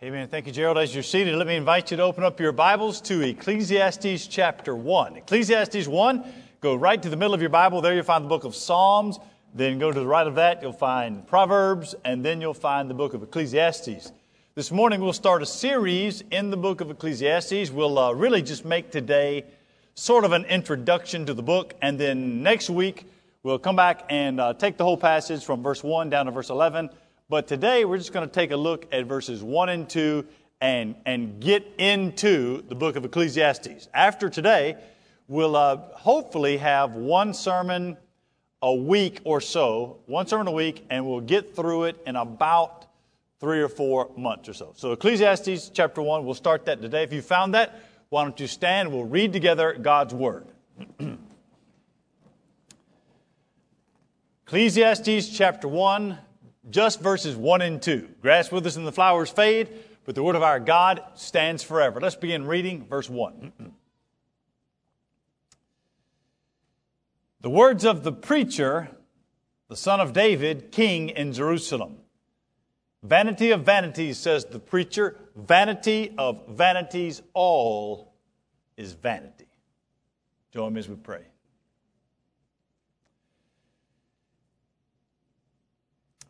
Amen. Thank you, Gerald. As you're seated, let me invite you to open up your Bibles to Ecclesiastes chapter 1. Ecclesiastes 1, go right to the middle of your Bible. There you'll find the book of Psalms. Then go to the right of that, you'll find Proverbs, and then you'll find the book of Ecclesiastes. This morning we'll start a series in the book of Ecclesiastes. We'll uh, really just make today sort of an introduction to the book, and then next week we'll come back and uh, take the whole passage from verse 1 down to verse 11 but today we're just going to take a look at verses 1 and 2 and, and get into the book of Ecclesiastes. After today, we'll uh, hopefully have one sermon a week or so, one sermon a week, and we'll get through it in about three or four months or so. So, Ecclesiastes chapter 1, we'll start that today. If you found that, why don't you stand? We'll read together God's Word. Ecclesiastes chapter 1, just verses 1 and 2. Grass withers and the flowers fade, but the word of our God stands forever. Let's begin reading verse 1. the words of the preacher, the son of David, king in Jerusalem. Vanity of vanities, says the preacher, vanity of vanities, all is vanity. Join me as we pray.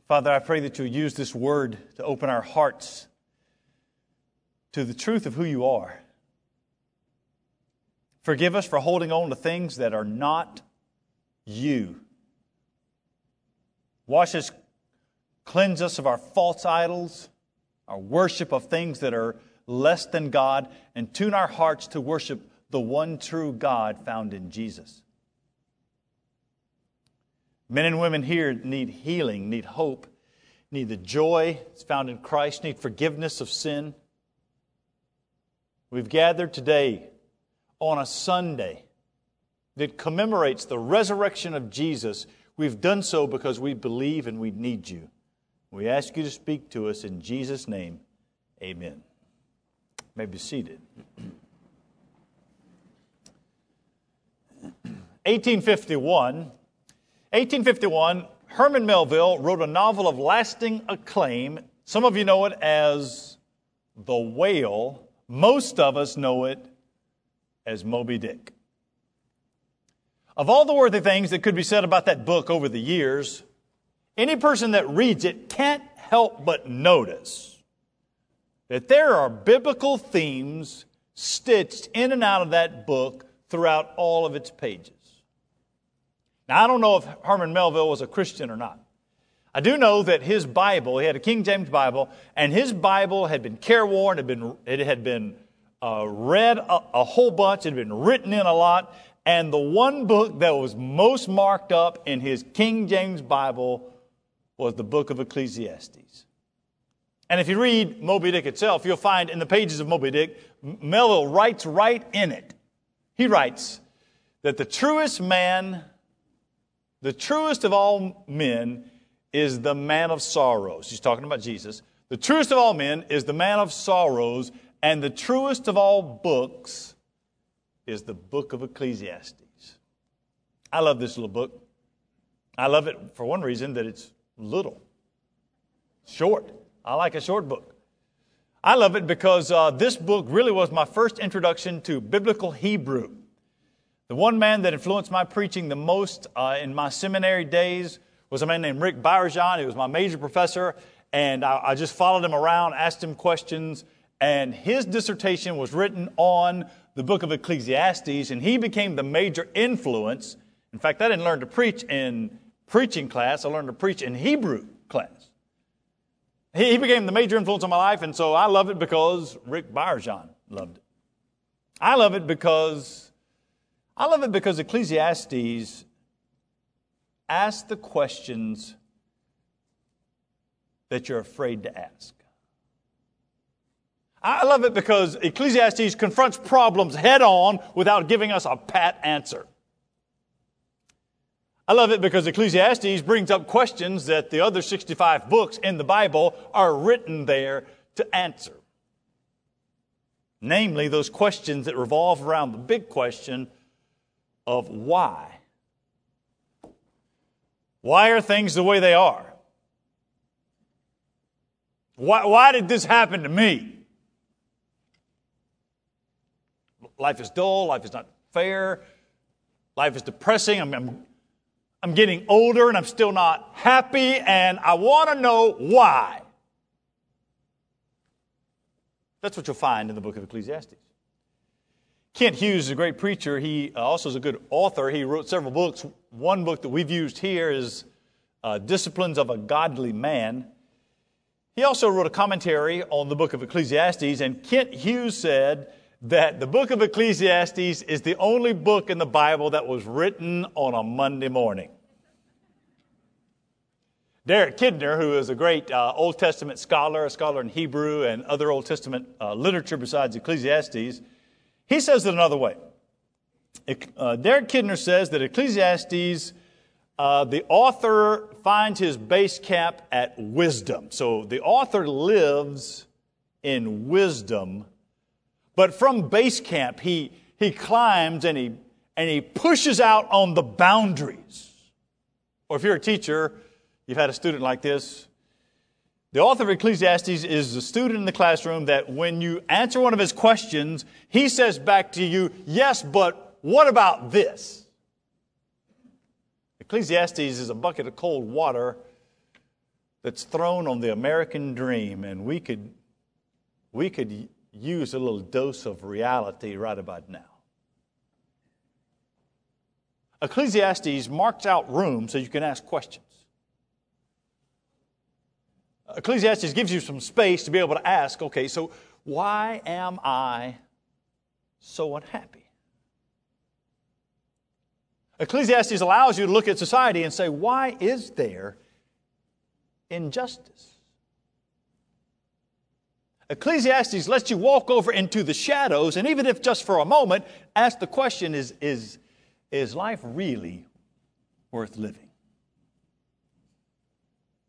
Father, I pray that you'll use this word to open our hearts to the truth of who you are. Forgive us for holding on to things that are not you. Wash us, cleanse us of our false idols, our worship of things that are less than God, and tune our hearts to worship the one true God found in Jesus. Men and women here need healing, need hope, need the joy that's found in Christ, need forgiveness of sin. We've gathered today on a Sunday that commemorates the resurrection of Jesus. We've done so because we believe and we need you. We ask you to speak to us in Jesus' name. Amen. You may be seated. 1851 1851, Herman Melville wrote a novel of lasting acclaim. Some of you know it as The Whale. Most of us know it as Moby Dick. Of all the worthy things that could be said about that book over the years, any person that reads it can't help but notice that there are biblical themes stitched in and out of that book throughout all of its pages. Now, I don't know if Herman Melville was a Christian or not. I do know that his Bible, he had a King James Bible, and his Bible had been careworn, had been, it had been uh, read a, a whole bunch, it had been written in a lot, and the one book that was most marked up in his King James Bible was the book of Ecclesiastes. And if you read Moby Dick itself, you'll find in the pages of Moby Dick, Melville writes right in it. He writes that the truest man the truest of all men is the man of sorrows. He's talking about Jesus. The truest of all men is the man of sorrows, and the truest of all books is the book of Ecclesiastes. I love this little book. I love it for one reason that it's little, short. I like a short book. I love it because uh, this book really was my first introduction to biblical Hebrew. The one man that influenced my preaching the most uh, in my seminary days was a man named Rick Byargeon. He was my major professor, and I, I just followed him around, asked him questions, and his dissertation was written on the book of Ecclesiastes, and he became the major influence. In fact, I didn't learn to preach in preaching class, I learned to preach in Hebrew class. He, he became the major influence on my life, and so I love it because Rick Byargeon loved it. I love it because I love it because Ecclesiastes asks the questions that you're afraid to ask. I love it because Ecclesiastes confronts problems head on without giving us a pat answer. I love it because Ecclesiastes brings up questions that the other 65 books in the Bible are written there to answer. Namely, those questions that revolve around the big question of why. Why are things the way they are? Why, why did this happen to me? Life is dull, life is not fair, life is depressing. I'm, I'm, I'm getting older and I'm still not happy, and I want to know why. That's what you'll find in the book of Ecclesiastes. Kent Hughes is a great preacher. He uh, also is a good author. He wrote several books. One book that we've used here is uh, Disciplines of a Godly Man. He also wrote a commentary on the book of Ecclesiastes, and Kent Hughes said that the book of Ecclesiastes is the only book in the Bible that was written on a Monday morning. Derek Kidner, who is a great uh, Old Testament scholar, a scholar in Hebrew and other Old Testament uh, literature besides Ecclesiastes, he says it another way. Uh, Derek Kidner says that Ecclesiastes, uh, the author finds his base camp at wisdom. So the author lives in wisdom, but from base camp, he, he climbs and he, and he pushes out on the boundaries. Or if you're a teacher, You've had a student like this. The author of Ecclesiastes is the student in the classroom that when you answer one of his questions, he says back to you, Yes, but what about this? Ecclesiastes is a bucket of cold water that's thrown on the American dream, and we could, we could use a little dose of reality right about now. Ecclesiastes marks out room so you can ask questions. Ecclesiastes gives you some space to be able to ask, okay, so why am I so unhappy? Ecclesiastes allows you to look at society and say, why is there injustice? Ecclesiastes lets you walk over into the shadows, and even if just for a moment, ask the question is, is, is life really worth living?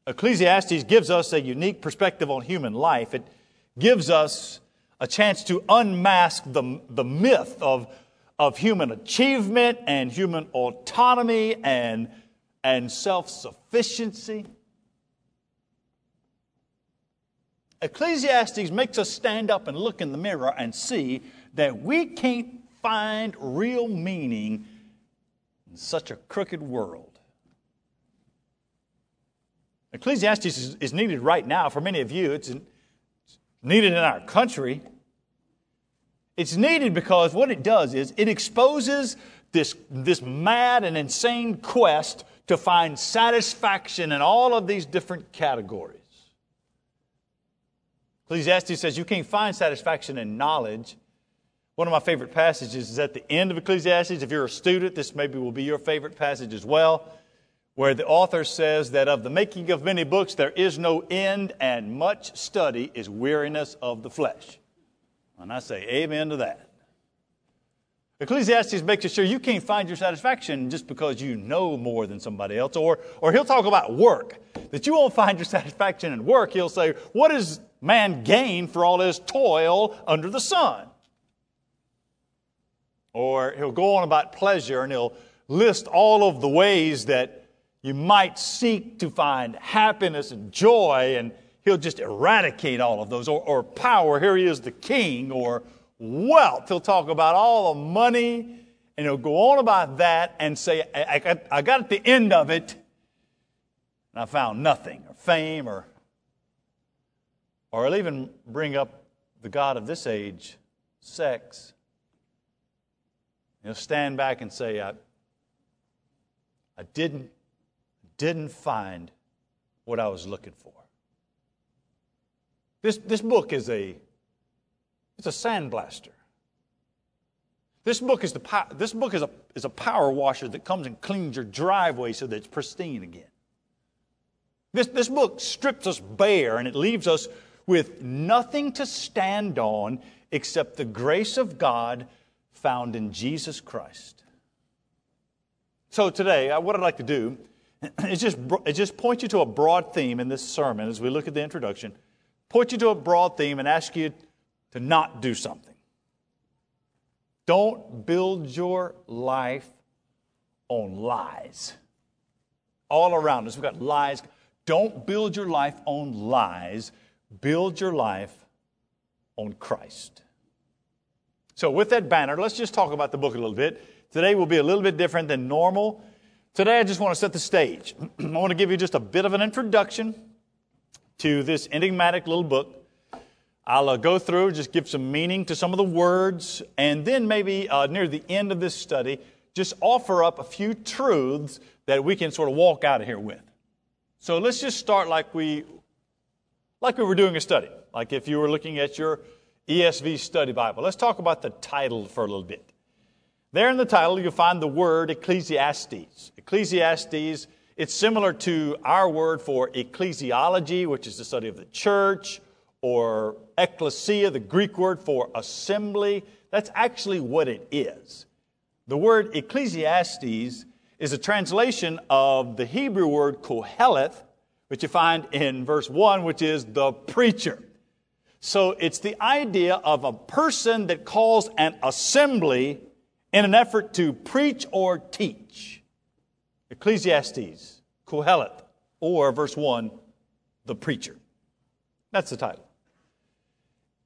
Ecclesiastes gives us a unique perspective on human life. It gives us a chance to unmask the, the myth of, of human achievement and human autonomy and, and self sufficiency. Ecclesiastes makes us stand up and look in the mirror and see that we can't find real meaning in such a crooked world. Ecclesiastes is, is needed right now for many of you. It's needed in our country. It's needed because what it does is it exposes this, this mad and insane quest to find satisfaction in all of these different categories. Ecclesiastes says you can't find satisfaction in knowledge. One of my favorite passages is at the end of Ecclesiastes. If you're a student, this maybe will be your favorite passage as well where the author says that of the making of many books there is no end, and much study is weariness of the flesh. And I say amen to that. Ecclesiastes makes sure you can't find your satisfaction just because you know more than somebody else. Or, or he'll talk about work, that you won't find your satisfaction in work. He'll say, What does man gain for all his toil under the sun? Or he'll go on about pleasure and he'll list all of the ways that you might seek to find happiness and joy, and he'll just eradicate all of those. Or, or power, here he is the king, or wealth. He'll talk about all the money, and he'll go on about that and say, I, I, I got at the end of it, and I found nothing, or fame, or, or he'll even bring up the God of this age, sex. He'll stand back and say, I, I didn't didn't find what I was looking for. This, this book is a, it's a sandblaster. This book, is the, this book is, a, is a power washer that comes and cleans your driveway so that it's pristine again. This, this book strips us bare and it leaves us with nothing to stand on except the grace of God found in Jesus Christ. So today, what I'd like to do it just, it just points you to a broad theme in this sermon as we look at the introduction. Point you to a broad theme and ask you to not do something. Don't build your life on lies. All around us, we've got lies. Don't build your life on lies. build your life on Christ. So, with that banner, let's just talk about the book a little bit. Today will be a little bit different than normal. Today, I just want to set the stage. I want to give you just a bit of an introduction to this enigmatic little book. I'll uh, go through, just give some meaning to some of the words, and then maybe uh, near the end of this study, just offer up a few truths that we can sort of walk out of here with. So let's just start like we like we were doing a study, like if you were looking at your ESV study Bible. Let's talk about the title for a little bit. There in the title, you'll find the word Ecclesiastes. Ecclesiastes, it's similar to our word for ecclesiology, which is the study of the church, or ecclesia, the Greek word for assembly. That's actually what it is. The word Ecclesiastes is a translation of the Hebrew word koheleth, which you find in verse 1, which is the preacher. So it's the idea of a person that calls an assembly in an effort to preach or teach. Ecclesiastes, Kohelet, or verse 1, the preacher. That's the title.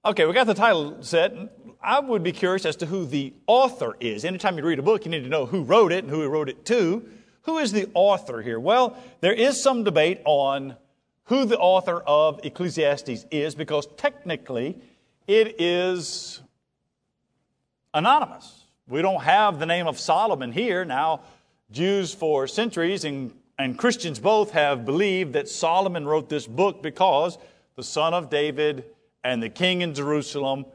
Okay, we got the title set. I would be curious as to who the author is. Anytime you read a book, you need to know who wrote it and who he wrote it to. Who is the author here? Well, there is some debate on who the author of Ecclesiastes is because technically it is anonymous. We don't have the name of Solomon here. Now, Jews for centuries and, and Christians both have believed that Solomon wrote this book because the son of David and the king in Jerusalem.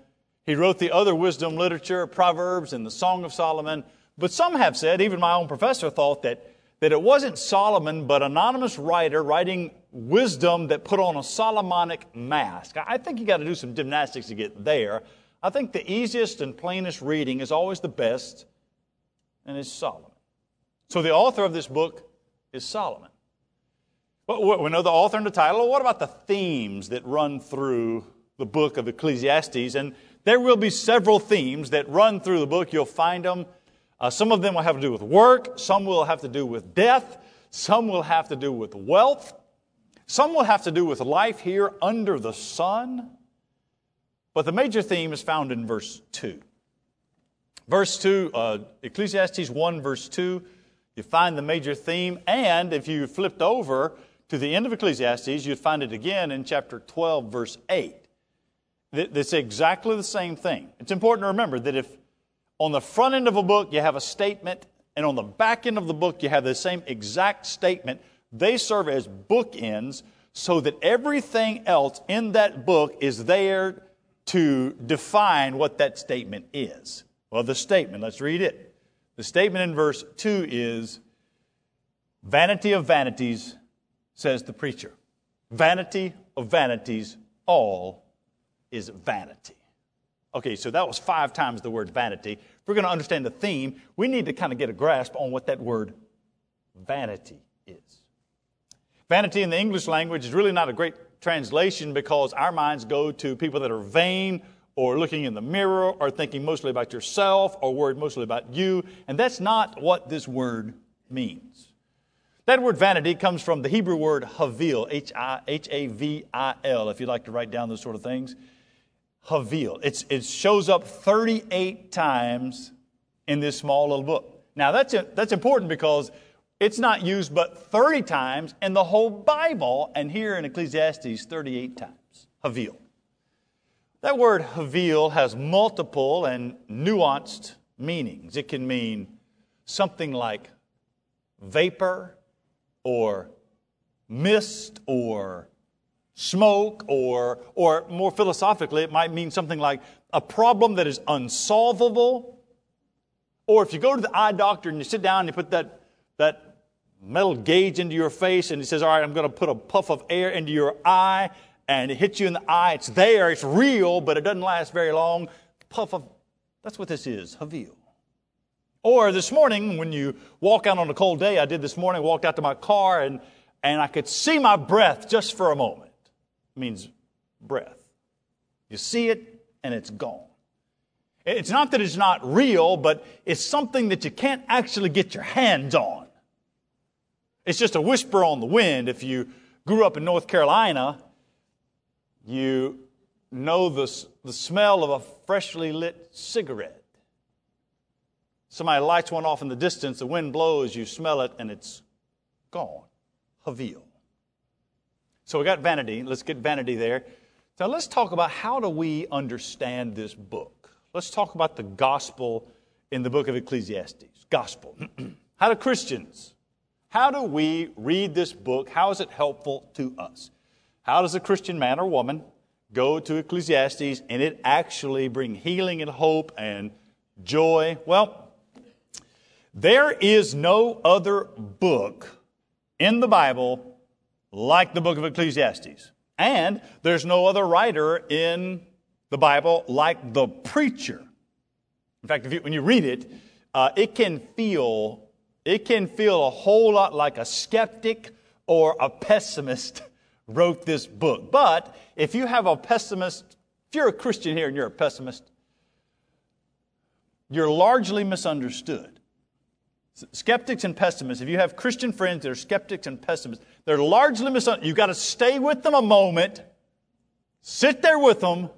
He wrote the other wisdom literature, Proverbs and the Song of Solomon. But some have said, even my own professor thought that that it wasn't Solomon, but anonymous writer writing wisdom that put on a Solomonic mask. I think you got to do some gymnastics to get there. I think the easiest and plainest reading is always the best, and it's Solomon. So the author of this book is Solomon. Well, we know the author and the title. What about the themes that run through the book of Ecclesiastes? And there will be several themes that run through the book. You'll find them uh, some of them will have to do with work, some will have to do with death, some will have to do with wealth, some will have to do with life here under the sun. But the major theme is found in verse 2. Verse 2, uh, Ecclesiastes 1, verse 2, you find the major theme. And if you flipped over to the end of Ecclesiastes, you'd find it again in chapter 12, verse 8. It's exactly the same thing. It's important to remember that if on the front end of a book, you have a statement, and on the back end of the book, you have the same exact statement. They serve as bookends so that everything else in that book is there to define what that statement is. Well, the statement, let's read it. The statement in verse 2 is Vanity of vanities, says the preacher. Vanity of vanities, all is vanity. Okay, so that was five times the word vanity. If we're going to understand the theme, we need to kind of get a grasp on what that word vanity is. Vanity in the English language is really not a great translation because our minds go to people that are vain or looking in the mirror or thinking mostly about yourself or worried mostly about you. And that's not what this word means. That word vanity comes from the Hebrew word havil, H A V I L, if you'd like to write down those sort of things. Havil. It's, it shows up 38 times in this small little book. Now, that's, that's important because it's not used but 30 times in the whole Bible, and here in Ecclesiastes, 38 times. Havil. That word Havil has multiple and nuanced meanings. It can mean something like vapor or mist or smoke, or, or more philosophically, it might mean something like a problem that is unsolvable. Or if you go to the eye doctor and you sit down and you put that, that metal gauge into your face and he says, All right, I'm going to put a puff of air into your eye and it hits you in the eye. It's there, it's real, but it doesn't last very long. Puff of, that's what this is, Havil. Or this morning, when you walk out on a cold day, I did this morning, walked out to my car and, and I could see my breath just for a moment It means breath. You see it and it's gone. It's not that it's not real, but it's something that you can't actually get your hands on. It's just a whisper on the wind. If you grew up in North Carolina, You know the, the smell of a freshly lit cigarette. Somebody lights one off in the distance, the wind blows, you smell it, and it's gone. Havil. So we got vanity. Let's get vanity there. Now let's talk about how do we understand this book. Let's talk about the gospel in the book of Ecclesiastes. Gospel. how do Christians, how do we read this book? How is it helpful to us? How does a Christian man or woman go to Ecclesiastes and it actually bring healing and hope and joy? Well, there is no other book in the Bible like the book of Ecclesiastes. And there's no other writer in the Bible like the preacher. In fact, you, when you read it, uh, it can feel it can feel a whole lot like a skeptic or a pessimist wrote this book. But if you have a pessimist, if you're a Christian here and you're a pessimist, you're largely misunderstood. Skeptics and pessimists, if you have Christian friends that are skeptics and pessimists, they're largely misunderstood. You've got to stay with them a moment, sit there with them,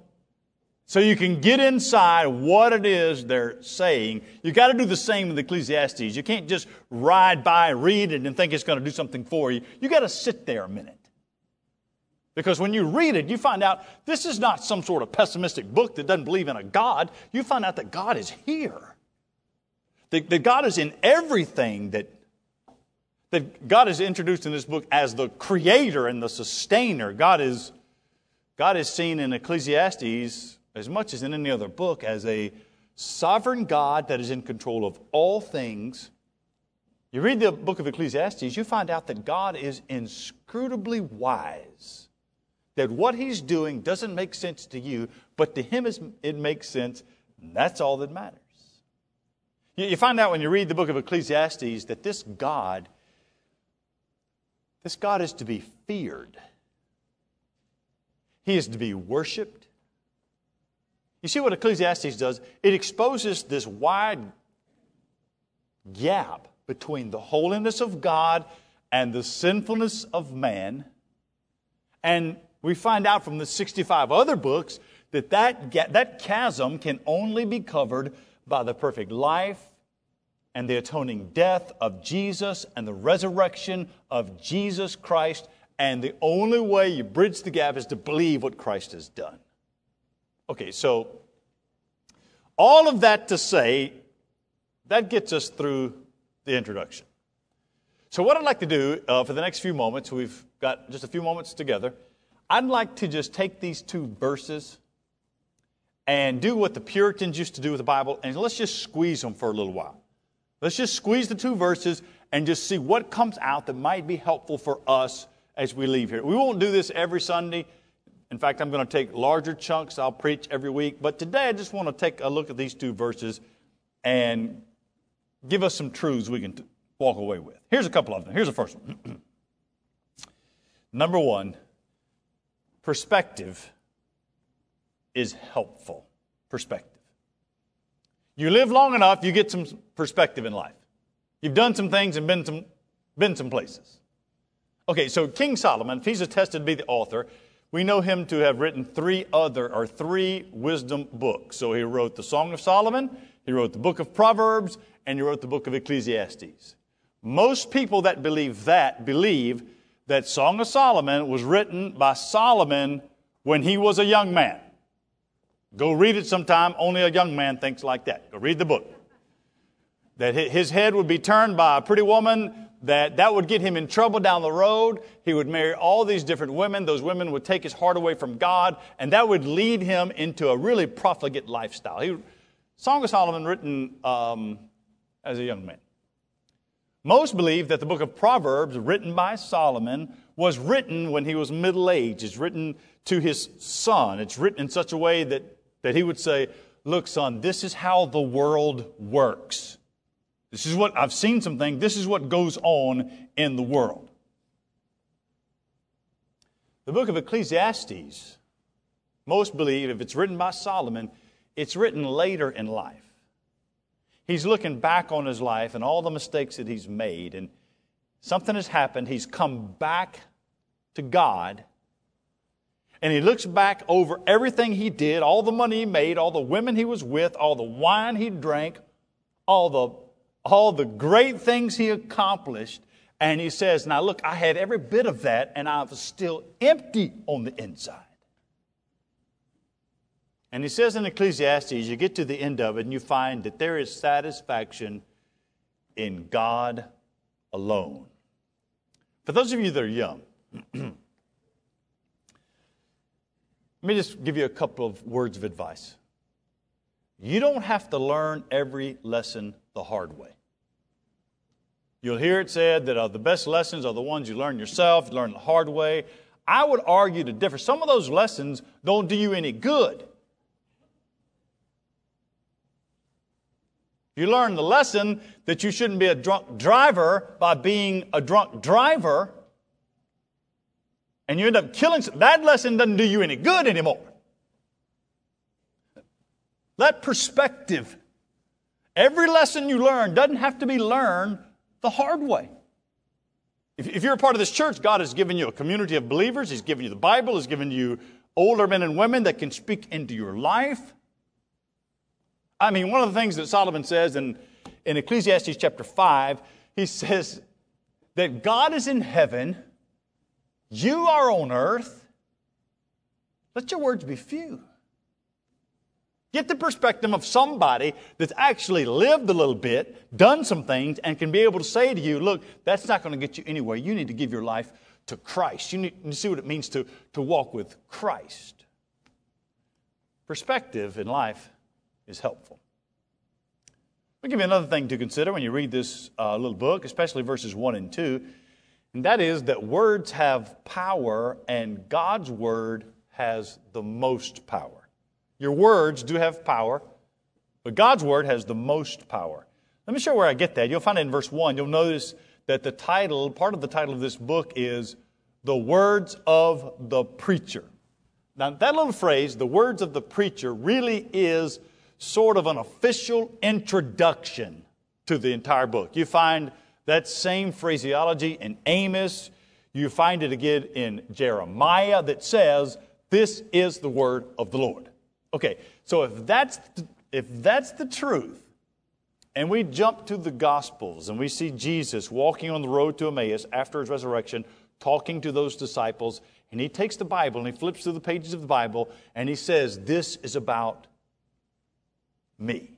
so you can get inside what it is they're saying. You've got to do the same with Ecclesiastes. You can't just ride by, read it, and think it's going to do something for you. You've got to sit there a minute. Because when you read it, you find out this is not some sort of pessimistic book that doesn't believe in a God. You find out that God is here. That, that God is in everything that, that God is introduced in this book as the creator and the sustainer. God is, God is seen in Ecclesiastes as much as in any other book as a sovereign God that is in control of all things. You read the book of Ecclesiastes, you find out that God is inscrutably wise. That what he's doing doesn't make sense to you, but to him it makes sense. and that's all that matters. You find out when you read the book of Ecclesiastes that this God, this God is to be feared. He is to be worshiped. You see what Ecclesiastes does? It exposes this wide gap between the holiness of God and the sinfulness of man. And we find out from the 65 other books that that, that chasm can only be covered by the perfect life and the atoning death of Jesus and the resurrection of Jesus Christ. And the only way you bridge the gap is to believe what Christ has done. Okay, so all of that to say, that gets us through the introduction. So, what I'd like to do uh, for the next few moments, we've got just a few moments together. I'd like to just take these two verses and do what the Puritans used to do with the Bible, and let's just squeeze them for a little while. Let's just squeeze the two verses and just see what comes out that might be helpful for us as we leave here. We won't do this every Sunday. In fact, I'm going to take larger chunks. I'll preach every week. But today, I just want to take a look at these two verses and give us some truths we can t- walk away with. Here's a couple of them. Here's the first one. Number one, perspective is helpful. Perspective. You live long enough, you get some perspective in life. You've done some things and been some, been some places. Okay, so King Solomon, if he's attested to be the author, we know him to have written three other or three wisdom books. So he wrote the Song of Solomon, he wrote the book of Proverbs, and he wrote the book of Ecclesiastes. Most people that believe that believe that Song of Solomon was written by Solomon when he was a young man. Go read it sometime. Only a young man thinks like that. Go read the book. That his head would be turned by a pretty woman, that that would get him in trouble down the road. He would marry all these different women. Those women would take his heart away from God, and that would lead him into a really profligate lifestyle. He, Song of Solomon written um, as a young man. Most believe that the book of Proverbs, written by Solomon, was written when he was middle aged. It's written to his son. It's written in such a way that that he would say, Look, son, this is how the world works. This is what I've seen something, this is what goes on in the world. The book of Ecclesiastes, most believe if it's written by Solomon, it's written later in life. He's looking back on his life and all the mistakes that he's made, and something has happened. He's come back to God and he looks back over everything he did, all the money he made, all the women he was with, all the wine he drank, all the, all the great things he accomplished, and he says, Now look, I had every bit of that, and I was still empty on the inside. And he says in Ecclesiastes, you get to the end of it and you find that there is satisfaction in God alone. For those of you that are young, let me just give you a couple of words of advice. You don't have to learn every lesson the hard way. You'll hear it said that uh, the best lessons are the ones you learn yourself, you learn the hard way. I would argue to differ. Some of those lessons don't do you any good. You learn the lesson that you shouldn't be a drunk driver by being a drunk driver, and you end up killing. That lesson doesn't do you any good anymore. That perspective. Every lesson you learn doesn't have to be learned the hard way. If, you're a part of this church, God has given you a community of believers. He's given you the Bible. He's given you older men and women that can speak into your life. I mean, one of the things that Solomon says in, in Ecclesiastes chapter 5, he says that God is in heaven, you are on earth. Let your words be few. Get the perspective of somebody that's actually lived a little bit, done some things, and can be able to say to you, look, that's not going to get you anywhere. You need to give your life to Christ. You need to see what it means to, to walk with Christ. Perspective in life is helpful. I'll give you another thing to consider when you read this uh, little book, especially verses 1 and 2, and that is that words have power and God's word has the most power. Your words do have power, but God's word has the most power. Let me show where I get that. You'll find it in verse 1. You'll notice that the title, part of the title of this book is The Words of the Preacher. Now, that little phrase, the words of the preacher, really is sort of an official introduction to the entire book. You find that same phraseology in Amos. You find it again in Jeremiah that says, This is the word of the Lord. Okay, so if that's the, if that's the truth, and we jump to the Gospels and we see Jesus walking on the road to Emmaus after his resurrection, talking to those disciples, and he takes the Bible and he flips through the pages of the Bible and he says, This is about me.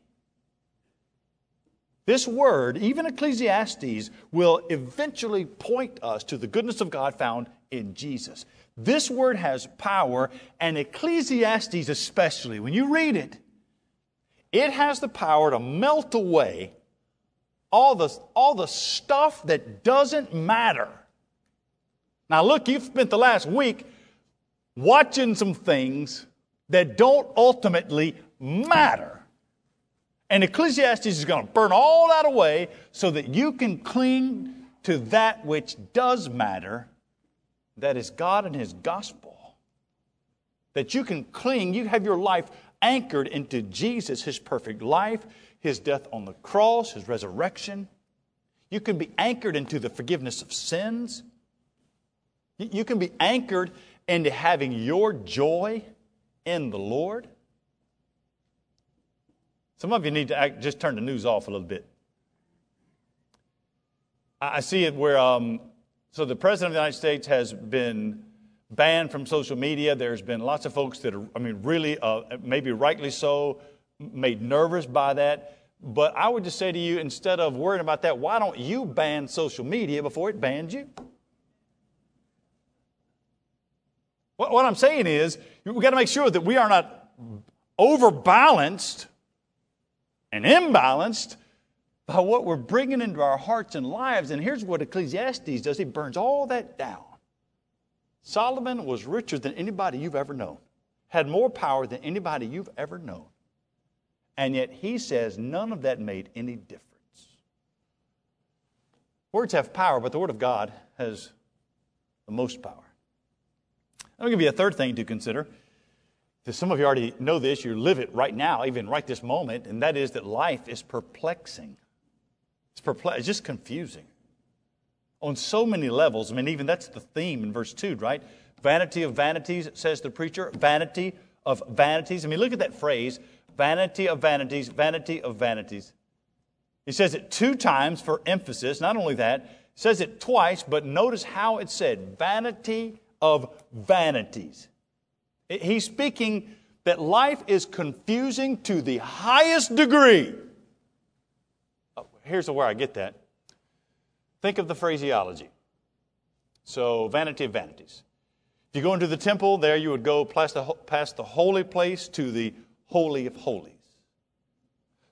This word, even Ecclesiastes, will eventually point us to the goodness of God found in Jesus. This word has power, and Ecclesiastes, especially, when you read it, it has the power to melt away all the, all the stuff that doesn't matter. Now, look, you've spent the last week watching some things that don't ultimately matter. And Ecclesiastes is going to burn all that away so that you can cling to that which does matter, that is God and His gospel. That you can cling, you have your life anchored into Jesus, His perfect life, His death on the cross, His resurrection. You can be anchored into the forgiveness of sins. You can be anchored into having your joy in the Lord. Some of you need to act, just turn the news off a little bit. I see it where, um, so the President of the United States has been banned from social media. There's been lots of folks that are, I mean, really, uh, maybe rightly so, made nervous by that. But I would just say to you, instead of worrying about that, why don't you ban social media before it bans you? What, what I'm saying is, we've got to make sure that we are not overbalanced and imbalanced by what we're bringing into our hearts and lives. And here's what Ecclesiastes does he burns all that down. Solomon was richer than anybody you've ever known, had more power than anybody you've ever known. And yet he says none of that made any difference. Words have power, but the Word of God has the most power. Let me give you a third thing to consider. Some of you already know this, you live it right now, even right this moment, and that is that life is perplexing. It's, perplex- it's just confusing on so many levels. I mean, even that's the theme in verse 2, right? Vanity of vanities, says the preacher. Vanity of vanities. I mean, look at that phrase vanity of vanities, vanity of vanities. He says it two times for emphasis. Not only that, says it twice, but notice how it's said vanity of vanities. He's speaking that life is confusing to the highest degree. Here's where I get that. Think of the phraseology. So, vanity of vanities. If you go into the temple, there you would go past the, past the holy place to the Holy of Holies.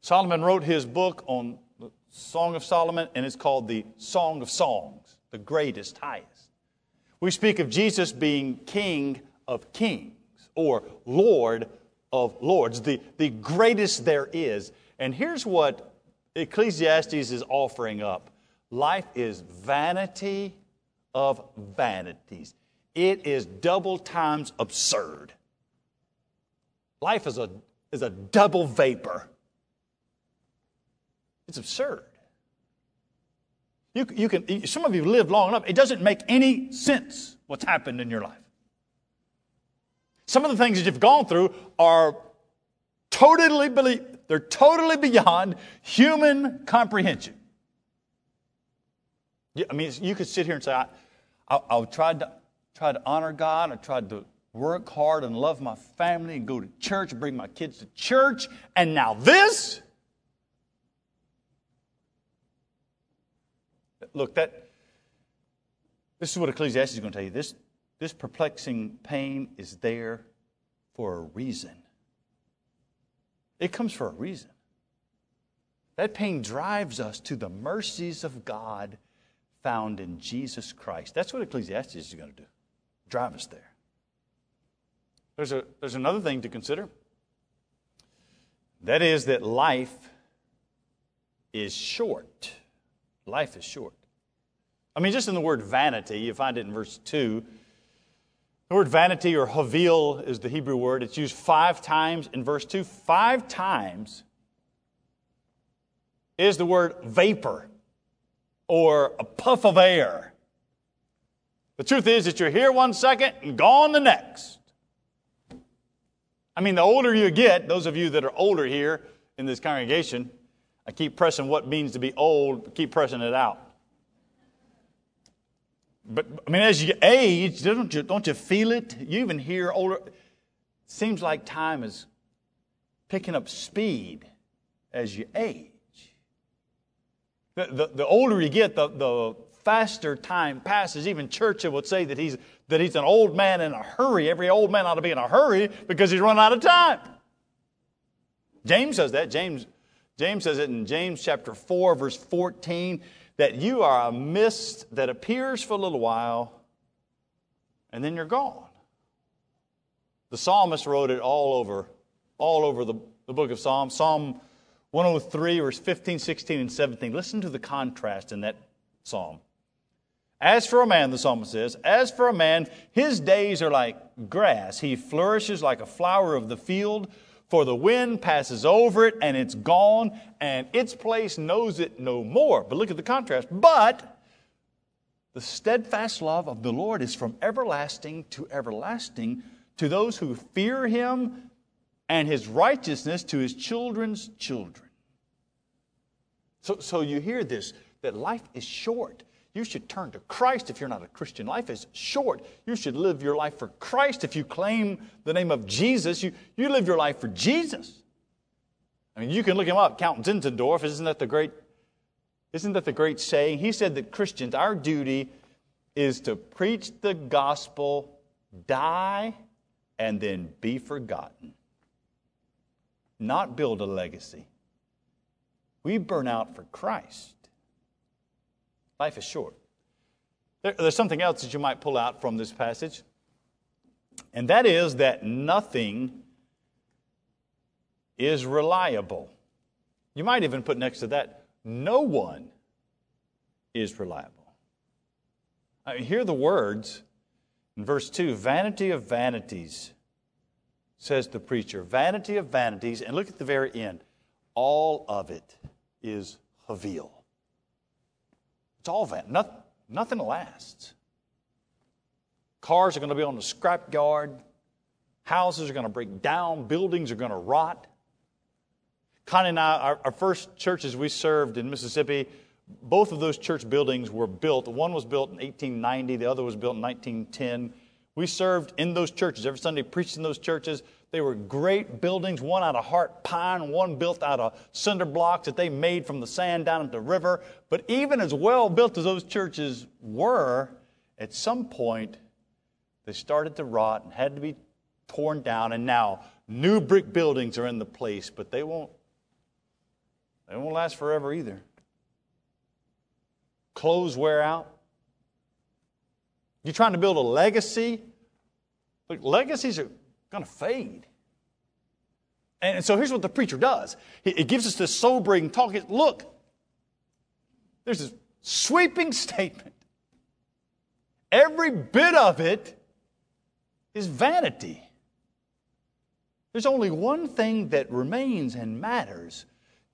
Solomon wrote his book on the Song of Solomon, and it's called the Song of Songs, the greatest, highest. We speak of Jesus being King of Kings or Lord of Lords, the, the greatest there is. And here's what Ecclesiastes is offering up life is vanity of vanities, it is double times absurd. Life is a, is a double vapor. It's absurd. You, you can, some of you live long enough, it doesn't make any sense what's happened in your life. Some of the things that you've gone through are totally, believe, they're totally beyond human comprehension. I mean, you could sit here and say, I, I, I tried, to, tried to honor God, I tried to work hard and love my family and go to church bring my kids to church, and now this? Look, that this is what Ecclesiastes is going to tell you. This, this perplexing pain is there for a reason. It comes for a reason. That pain drives us to the mercies of God found in Jesus Christ. That's what Ecclesiastes is going to do drive us there. There's, a, there's another thing to consider. That is that life is short. Life is short. I mean, just in the word vanity, you find it in verse 2. The word vanity or havil is the Hebrew word. It's used five times in verse 2. Five times is the word vapor or a puff of air. The truth is that you're here one second and gone the next. I mean, the older you get, those of you that are older here in this congregation, I keep pressing what means to be old, keep pressing it out. But I mean, as you age, don't you, don't you feel it? You even hear older. It seems like time is picking up speed as you age. The, the, the older you get, the, the faster time passes. Even Churchill would say that he's, that he's an old man in a hurry. Every old man ought to be in a hurry because he's run out of time. James says that. James, James says it in James chapter 4, verse 14 that you are a mist that appears for a little while and then you're gone. The psalmist wrote it all over, all over the, the book of Psalms. Psalm 103, verse 15, 16, and 17. Listen to the contrast in that psalm. As for a man, the psalmist says, as for a man, his days are like grass. He flourishes like a flower of the field for the wind passes over it and it's gone, and its place knows it no more. But look at the contrast. But the steadfast love of the Lord is from everlasting to everlasting to those who fear him, and his righteousness to his children's children. So, so you hear this that life is short. You should turn to Christ if you're not a Christian. Life is short. You should live your life for Christ. If you claim the name of Jesus, you, you live your life for Jesus. I mean, you can look him up, Count Zinzendorf. Isn't that the great, isn't that the great saying? He said that Christians, our duty is to preach the gospel, die, and then be forgotten. Not build a legacy. We burn out for Christ. Life is short. There, there's something else that you might pull out from this passage, and that is that nothing is reliable. You might even put next to that, no one is reliable. I mean, hear the words in verse 2 vanity of vanities, says the preacher. Vanity of vanities, and look at the very end. All of it is Havil. It's all that. Nothing, nothing lasts. Cars are going to be on the scrapyard. Houses are going to break down. Buildings are going to rot. Connie and I, our, our first churches we served in Mississippi, both of those church buildings were built. One was built in 1890, the other was built in 1910. We served in those churches every Sunday, preached in those churches. They were great buildings, one out of heart pine, one built out of cinder blocks that they made from the sand down at the river. But even as well built as those churches were, at some point they started to rot and had to be torn down. And now new brick buildings are in the place, but they won't, they won't last forever either. Clothes wear out. You're trying to build a legacy. Look, legacies are going to fade. And so here's what the preacher does it gives us this sobering talk. Look, there's this sweeping statement. Every bit of it is vanity. There's only one thing that remains and matters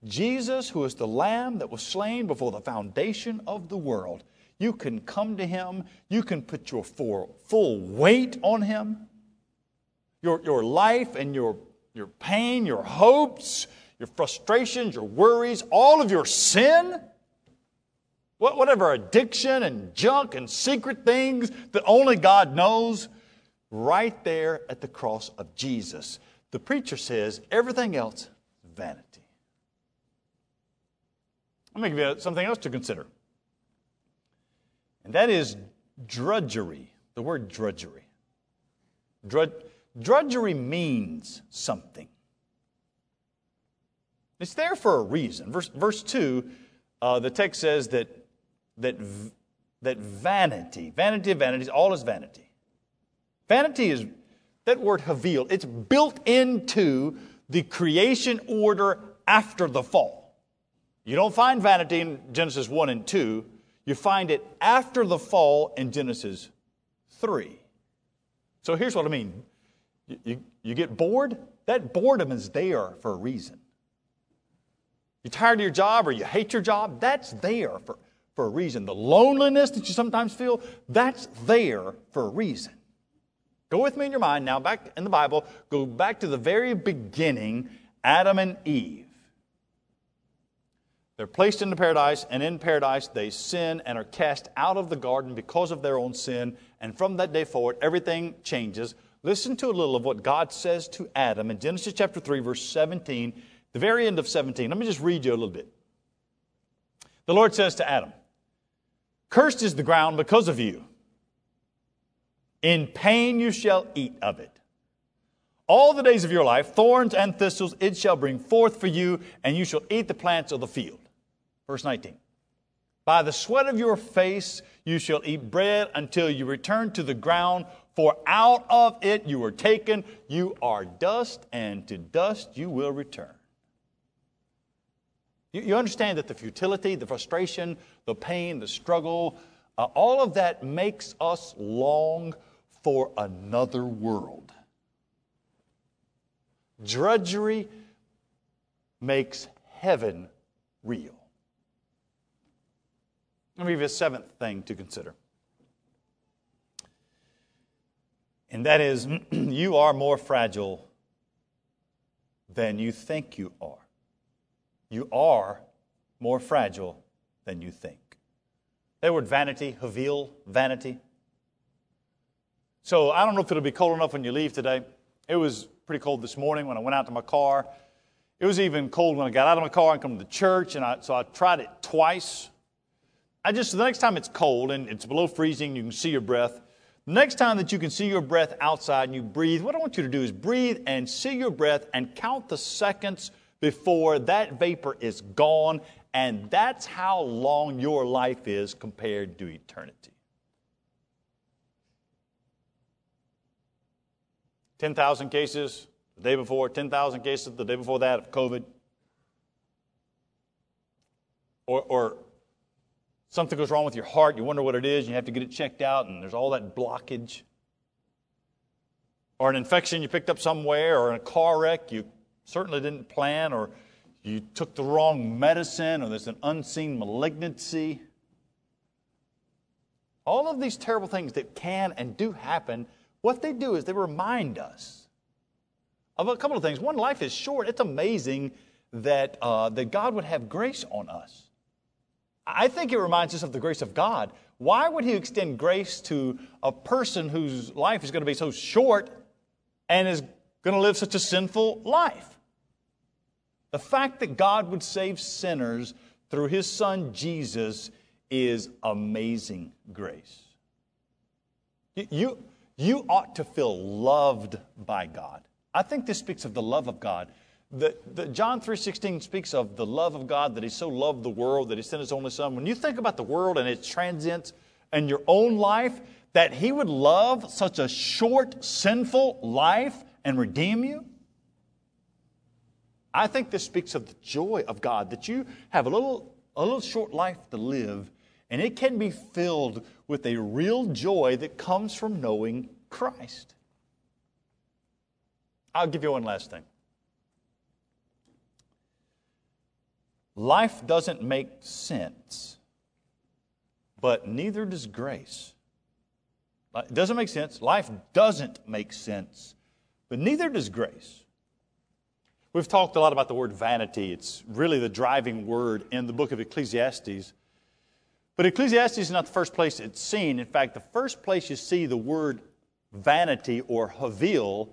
Jesus, who is the Lamb that was slain before the foundation of the world. You can come to Him, you can put your full, full weight on Him. Your, your life and your, your pain, your hopes, your frustrations, your worries, all of your sin, whatever addiction and junk and secret things that only God knows, right there at the cross of Jesus. The preacher says everything else is vanity. I'm going to give you something else to consider. And that is drudgery. The word drudgery. Drud- drudgery means something. It's there for a reason. Verse, verse 2, uh, the text says that, that, that vanity, vanity of vanities, all is vanity. Vanity is, that word havil, it's built into the creation order after the fall. You don't find vanity in Genesis 1 and 2. You find it after the fall in Genesis 3. So here's what I mean you, you, you get bored, that boredom is there for a reason. You're tired of your job or you hate your job, that's there for, for a reason. The loneliness that you sometimes feel, that's there for a reason. Go with me in your mind now, back in the Bible, go back to the very beginning Adam and Eve. They're placed into paradise, and in paradise they sin and are cast out of the garden because of their own sin. And from that day forward, everything changes. Listen to a little of what God says to Adam in Genesis chapter 3, verse 17, the very end of 17. Let me just read you a little bit. The Lord says to Adam, Cursed is the ground because of you. In pain you shall eat of it. All the days of your life, thorns and thistles it shall bring forth for you, and you shall eat the plants of the field. Verse 19. By the sweat of your face you shall eat bread until you return to the ground, for out of it you were taken. You are dust, and to dust you will return. You, you understand that the futility, the frustration, the pain, the struggle, uh, all of that makes us long for another world. Drudgery makes heaven real. Let me give you a seventh thing to consider. And that is, you are more fragile than you think you are. You are more fragile than you think. That word vanity, havil, vanity. So I don't know if it'll be cold enough when you leave today. It was pretty cold this morning when I went out to my car. It was even cold when I got out of my car and come to the church, and I, so I tried it twice. I just, the next time it's cold and it's below freezing, you can see your breath. Next time that you can see your breath outside and you breathe, what I want you to do is breathe and see your breath and count the seconds before that vapor is gone. And that's how long your life is compared to eternity. 10,000 cases the day before, 10,000 cases the day before that of COVID. Or, or Something goes wrong with your heart, you wonder what it is, you have to get it checked out, and there's all that blockage. Or an infection you picked up somewhere, or a car wreck you certainly didn't plan, or you took the wrong medicine, or there's an unseen malignancy. all of these terrible things that can and do happen, what they do is they remind us of a couple of things. One, life is short. It's amazing that, uh, that God would have grace on us. I think it reminds us of the grace of God. Why would He extend grace to a person whose life is going to be so short and is going to live such a sinful life? The fact that God would save sinners through His Son Jesus is amazing grace. You, you ought to feel loved by God. I think this speaks of the love of God. John 3.16 speaks of the love of God, that He so loved the world that He sent His only Son. When you think about the world and its transience and your own life, that He would love such a short, sinful life and redeem you, I think this speaks of the joy of God, that you have a little, a little short life to live, and it can be filled with a real joy that comes from knowing Christ. I'll give you one last thing. Life doesn't make sense, but neither does grace. It doesn't make sense. Life doesn't make sense, but neither does grace. We've talked a lot about the word vanity. It's really the driving word in the book of Ecclesiastes. But Ecclesiastes is not the first place it's seen. In fact, the first place you see the word vanity or havil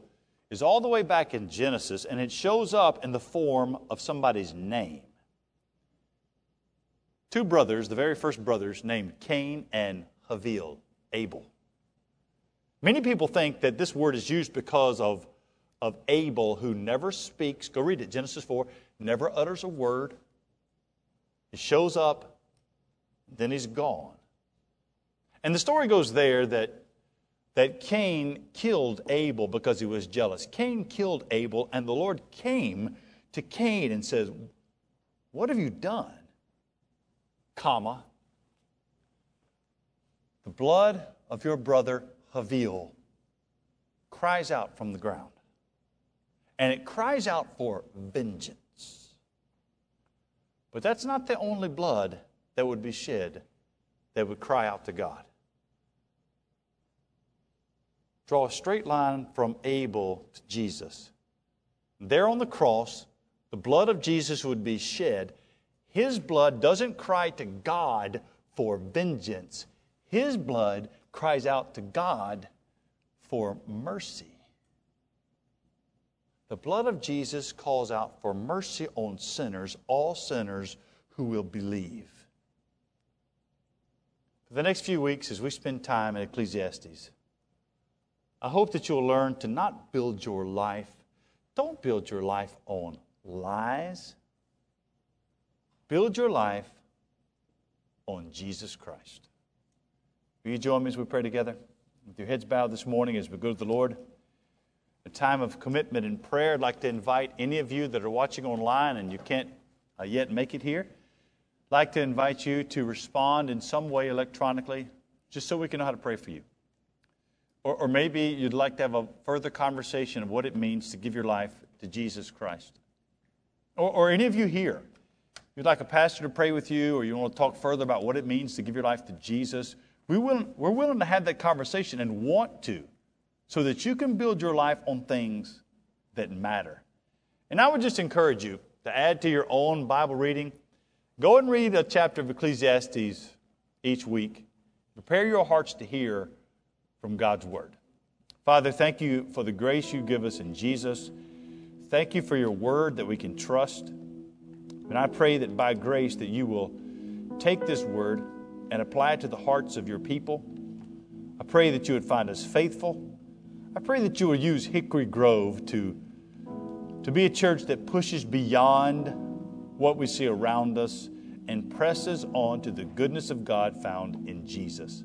is all the way back in Genesis, and it shows up in the form of somebody's name two brothers, the very first brothers, named Cain and Havel, Abel. Many people think that this word is used because of, of Abel, who never speaks. Go read it, Genesis 4, never utters a word. He shows up, then he's gone. And the story goes there that, that Cain killed Abel because he was jealous. Cain killed Abel, and the Lord came to Cain and says, What have you done? Comma, the blood of your brother Havel cries out from the ground. And it cries out for vengeance. But that's not the only blood that would be shed that would cry out to God. Draw a straight line from Abel to Jesus. There on the cross, the blood of Jesus would be shed his blood doesn't cry to God for vengeance, His blood cries out to God for mercy. The blood of Jesus calls out for mercy on sinners, all sinners who will believe. For the next few weeks, as we spend time in Ecclesiastes, I hope that you'll learn to not build your life, don't build your life on lies Build your life on Jesus Christ. Will you join me as we pray together? With your heads bowed this morning as we go to the Lord. A time of commitment and prayer. I'd like to invite any of you that are watching online and you can't uh, yet make it here. I'd like to invite you to respond in some way electronically, just so we can know how to pray for you. Or, or maybe you'd like to have a further conversation of what it means to give your life to Jesus Christ. Or, or any of you here you'd like a pastor to pray with you, or you want to talk further about what it means to give your life to Jesus, we will, we're willing to have that conversation and want to so that you can build your life on things that matter. And I would just encourage you to add to your own Bible reading. Go and read a chapter of Ecclesiastes each week. Prepare your hearts to hear from God's Word. Father, thank you for the grace you give us in Jesus. Thank you for your Word that we can trust. And I pray that by grace that you will take this word and apply it to the hearts of your people. I pray that you would find us faithful. I pray that you will use Hickory Grove to, to be a church that pushes beyond what we see around us and presses on to the goodness of God found in Jesus.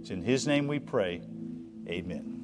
It's in His name we pray. Amen.